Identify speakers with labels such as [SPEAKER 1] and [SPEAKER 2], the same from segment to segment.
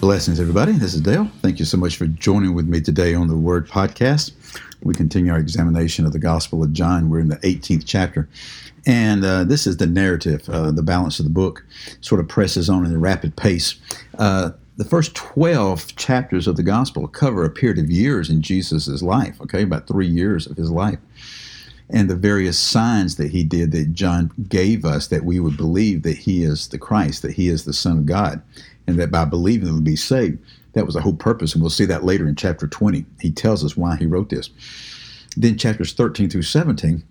[SPEAKER 1] Blessings, everybody. This is Dale. Thank you so much for joining with me today on the Word Podcast. We continue our examination of the Gospel of John. We're in the 18th chapter. And uh, this is the narrative, uh, the balance of the book sort of presses on in a rapid pace. Uh, the first 12 chapters of the gospel cover a period of years in Jesus' life, okay, about three years of his life. And the various signs that he did that John gave us that we would believe that he is the Christ, that he is the Son of God, and that by believing we would be saved. That was the whole purpose, and we'll see that later in chapter 20. He tells us why he wrote this. Then chapters 13 through 17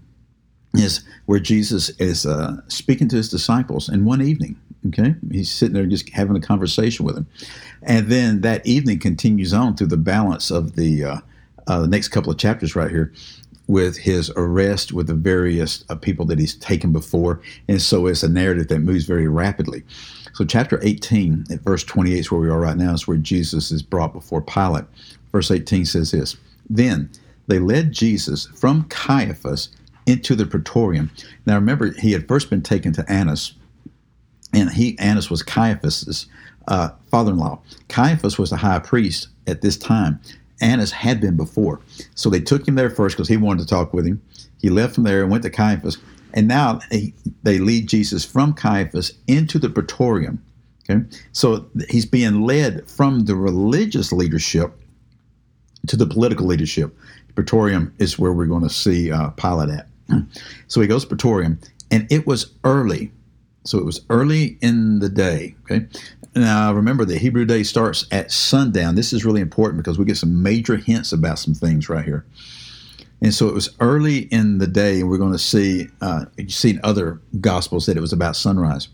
[SPEAKER 1] is where Jesus is uh, speaking to his disciples in one evening. Okay, he's sitting there just having a conversation with them, and then that evening continues on through the balance of the uh, uh, the next couple of chapters right here, with his arrest with the various uh, people that he's taken before, and so it's a narrative that moves very rapidly. So chapter 18 at verse 28 is where we are right now. Is where Jesus is brought before Pilate. Verse 18 says this: Then they led Jesus from Caiaphas into the praetorium. Now remember, he had first been taken to Annas, and he Annas was Caiaphas's uh, father-in-law. Caiaphas was the high priest at this time. Annas had been before, so they took him there first because he wanted to talk with him. He left from there and went to Caiaphas, and now they, they lead Jesus from Caiaphas into the praetorium. Okay, so he's being led from the religious leadership to the political leadership. Praetorium is where we're going to see uh, Pilate at. So he goes to Praetorium, and it was early. So it was early in the day. Okay. Now remember, the Hebrew day starts at sundown. This is really important because we get some major hints about some things right here. And so it was early in the day, and we're going to see, uh, you see in other gospels that it was about sunrise.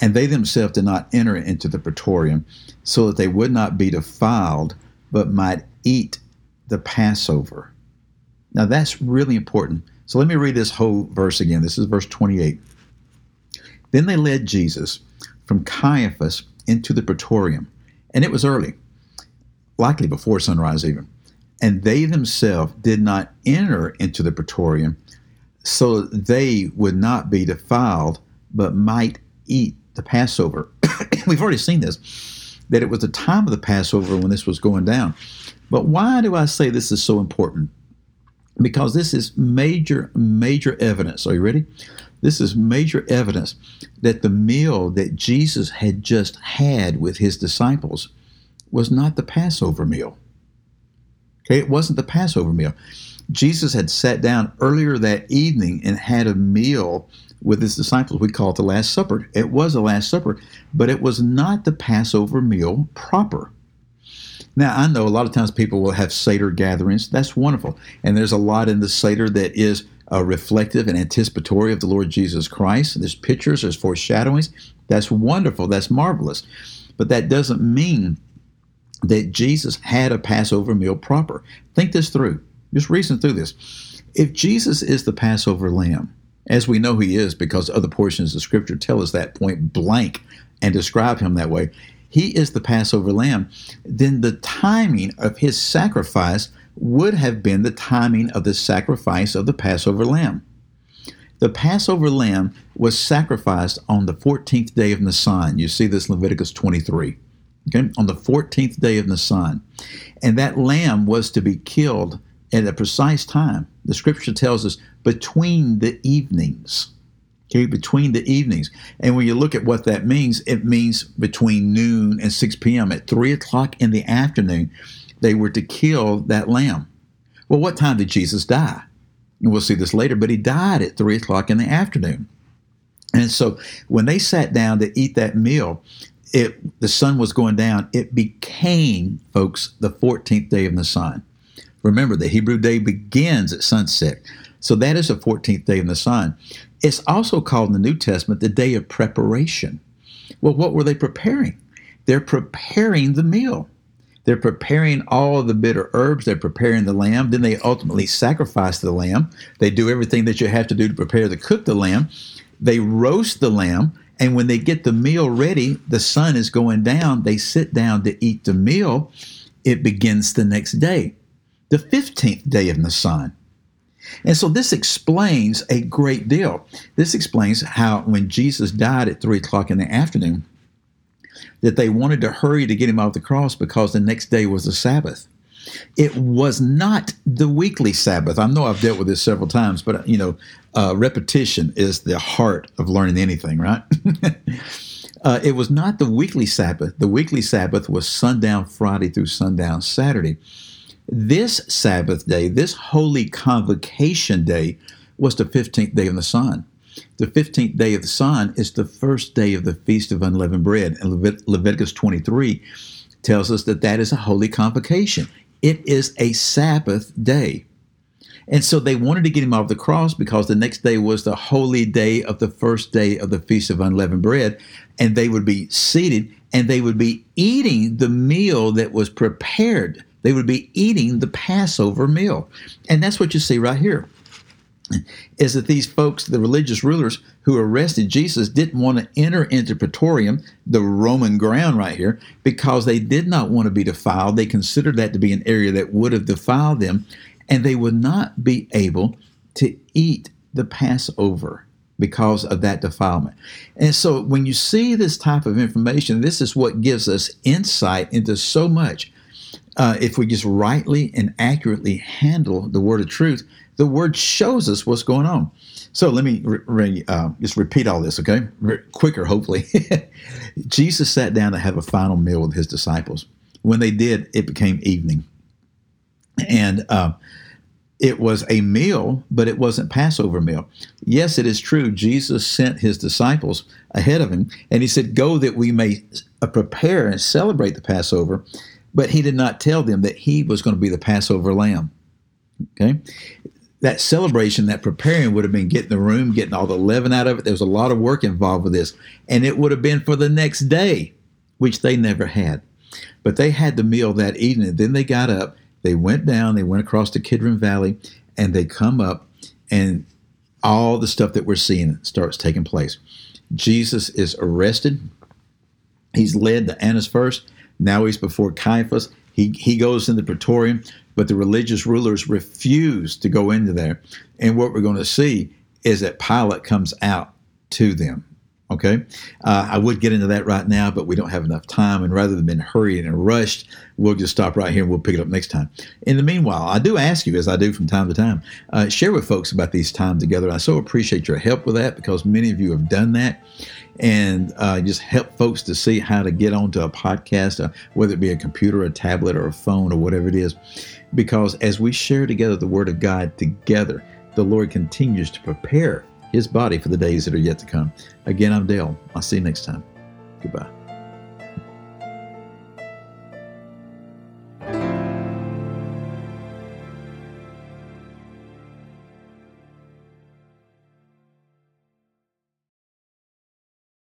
[SPEAKER 1] And they themselves did not enter into the praetorium so that they would not be defiled, but might eat the Passover. Now that's really important so let me read this whole verse again. This is verse 28. Then they led Jesus from Caiaphas into the praetorium, and it was early, likely before sunrise even. And they themselves did not enter into the praetorium, so they would not be defiled, but might eat the Passover. We've already seen this, that it was the time of the Passover when this was going down. But why do I say this is so important? because this is major, major evidence. Are you ready? This is major evidence that the meal that Jesus had just had with his disciples was not the Passover meal. Okay, it wasn't the Passover meal. Jesus had sat down earlier that evening and had a meal with his disciples. We call it the Last Supper. It was the Last Supper, but it was not the Passover meal proper. Now, I know a lot of times people will have Seder gatherings. That's wonderful. And there's a lot in the Seder that is uh, reflective and anticipatory of the Lord Jesus Christ. There's pictures, there's foreshadowings. That's wonderful. That's marvelous. But that doesn't mean that Jesus had a Passover meal proper. Think this through. Just reason through this. If Jesus is the Passover lamb, as we know he is because other portions of Scripture tell us that point blank and describe him that way, he is the Passover lamb, then the timing of his sacrifice would have been the timing of the sacrifice of the Passover lamb. The Passover lamb was sacrificed on the 14th day of Nisan. You see this Leviticus 23. Okay, on the 14th day of Nisan. And that lamb was to be killed at a precise time. The scripture tells us between the evenings okay, between the evenings. And when you look at what that means, it means between noon and 6 p.m. At 3 o'clock in the afternoon, they were to kill that lamb. Well, what time did Jesus die? And we'll see this later, but he died at 3 o'clock in the afternoon. And so when they sat down to eat that meal, it, the sun was going down. It became, folks, the 14th day of Nisan. Remember, the Hebrew day begins at sunset. So that is the 14th day of Nisan. It's also called in the New Testament the day of preparation. Well, what were they preparing? They're preparing the meal. They're preparing all of the bitter herbs. They're preparing the lamb. Then they ultimately sacrifice the lamb. They do everything that you have to do to prepare to cook the lamb. They roast the lamb And when they get the meal ready, the sun is going down. They sit down to eat the meal. It begins the next day, the 15th day of Nisan. And so this explains a great deal. This explains how when Jesus died at three o'clock in the afternoon, that they wanted to hurry to get him off the cross because the next day was the Sabbath. It was not the weekly Sabbath. I know I've dealt with this several times, but you know, uh, repetition is the heart of learning anything, right? uh, it was not the weekly Sabbath. The weekly Sabbath was sundown Friday through sundown Saturday. This Sabbath day, this holy convocation day, was the 15th day of Nisan. The 15th day of Nisan is the first day of the Feast of Unleavened Bread. And Levit- Leviticus 23 tells us that that is a holy convocation. It is a Sabbath day. And so they wanted to get him off the cross because the next day was the holy day of the first day of the Feast of Unleavened Bread. And they would be seated and they would be eating the meal that was prepared. They would be eating the Passover meal. And that's what you see right here is that these folks, the religious rulers who arrested Jesus, didn't want to enter into Praetorium, the Roman ground right here, because they did not want to be defiled. They considered that to be an area that would have defiled them, and they would not be able to eat the Passover because of that defilement. And so when you see this type of information, this is what gives us insight into so much. Uh, if we just rightly and accurately handle the word of truth, the word shows us what's going on. So let me re- re- uh, just repeat all this, okay? Re- quicker, hopefully. Jesus sat down to have a final meal with his disciples. When they did, it became evening. And uh, it was a meal, but it wasn't Passover meal. Yes, it is true. Jesus sent his disciples ahead of him, and he said, Go that we may uh, prepare and celebrate the Passover. But he did not tell them that he was going to be the Passover lamb. Okay that celebration, that preparing would have been getting the room, getting all the leaven out of it. There was a lot of work involved with this. And it would have been for the next day, which they never had. But they had the meal that evening. Then they got up, they went down, they went across the Kidron Valley, and they come up, and all the stuff that we're seeing starts taking place. Jesus is arrested. He's led to Annas first. Now he's before Caiaphas. He, he goes in the praetorium but the religious rulers refuse to go into there. And what we're going to see is that Pilate comes out to them. Okay, uh, I would get into that right now, but we don't have enough time. And rather than being hurried and rushed, we'll just stop right here and we'll pick it up next time. In the meanwhile, I do ask you, as I do from time to time, uh, share with folks about these times together. I so appreciate your help with that because many of you have done that and uh, just help folks to see how to get onto a podcast, uh, whether it be a computer, a tablet, or a phone, or whatever it is. Because as we share together the Word of God together, the Lord continues to prepare His body for the days that are yet to come. Again, I'm Dale. I'll see you next time. Goodbye.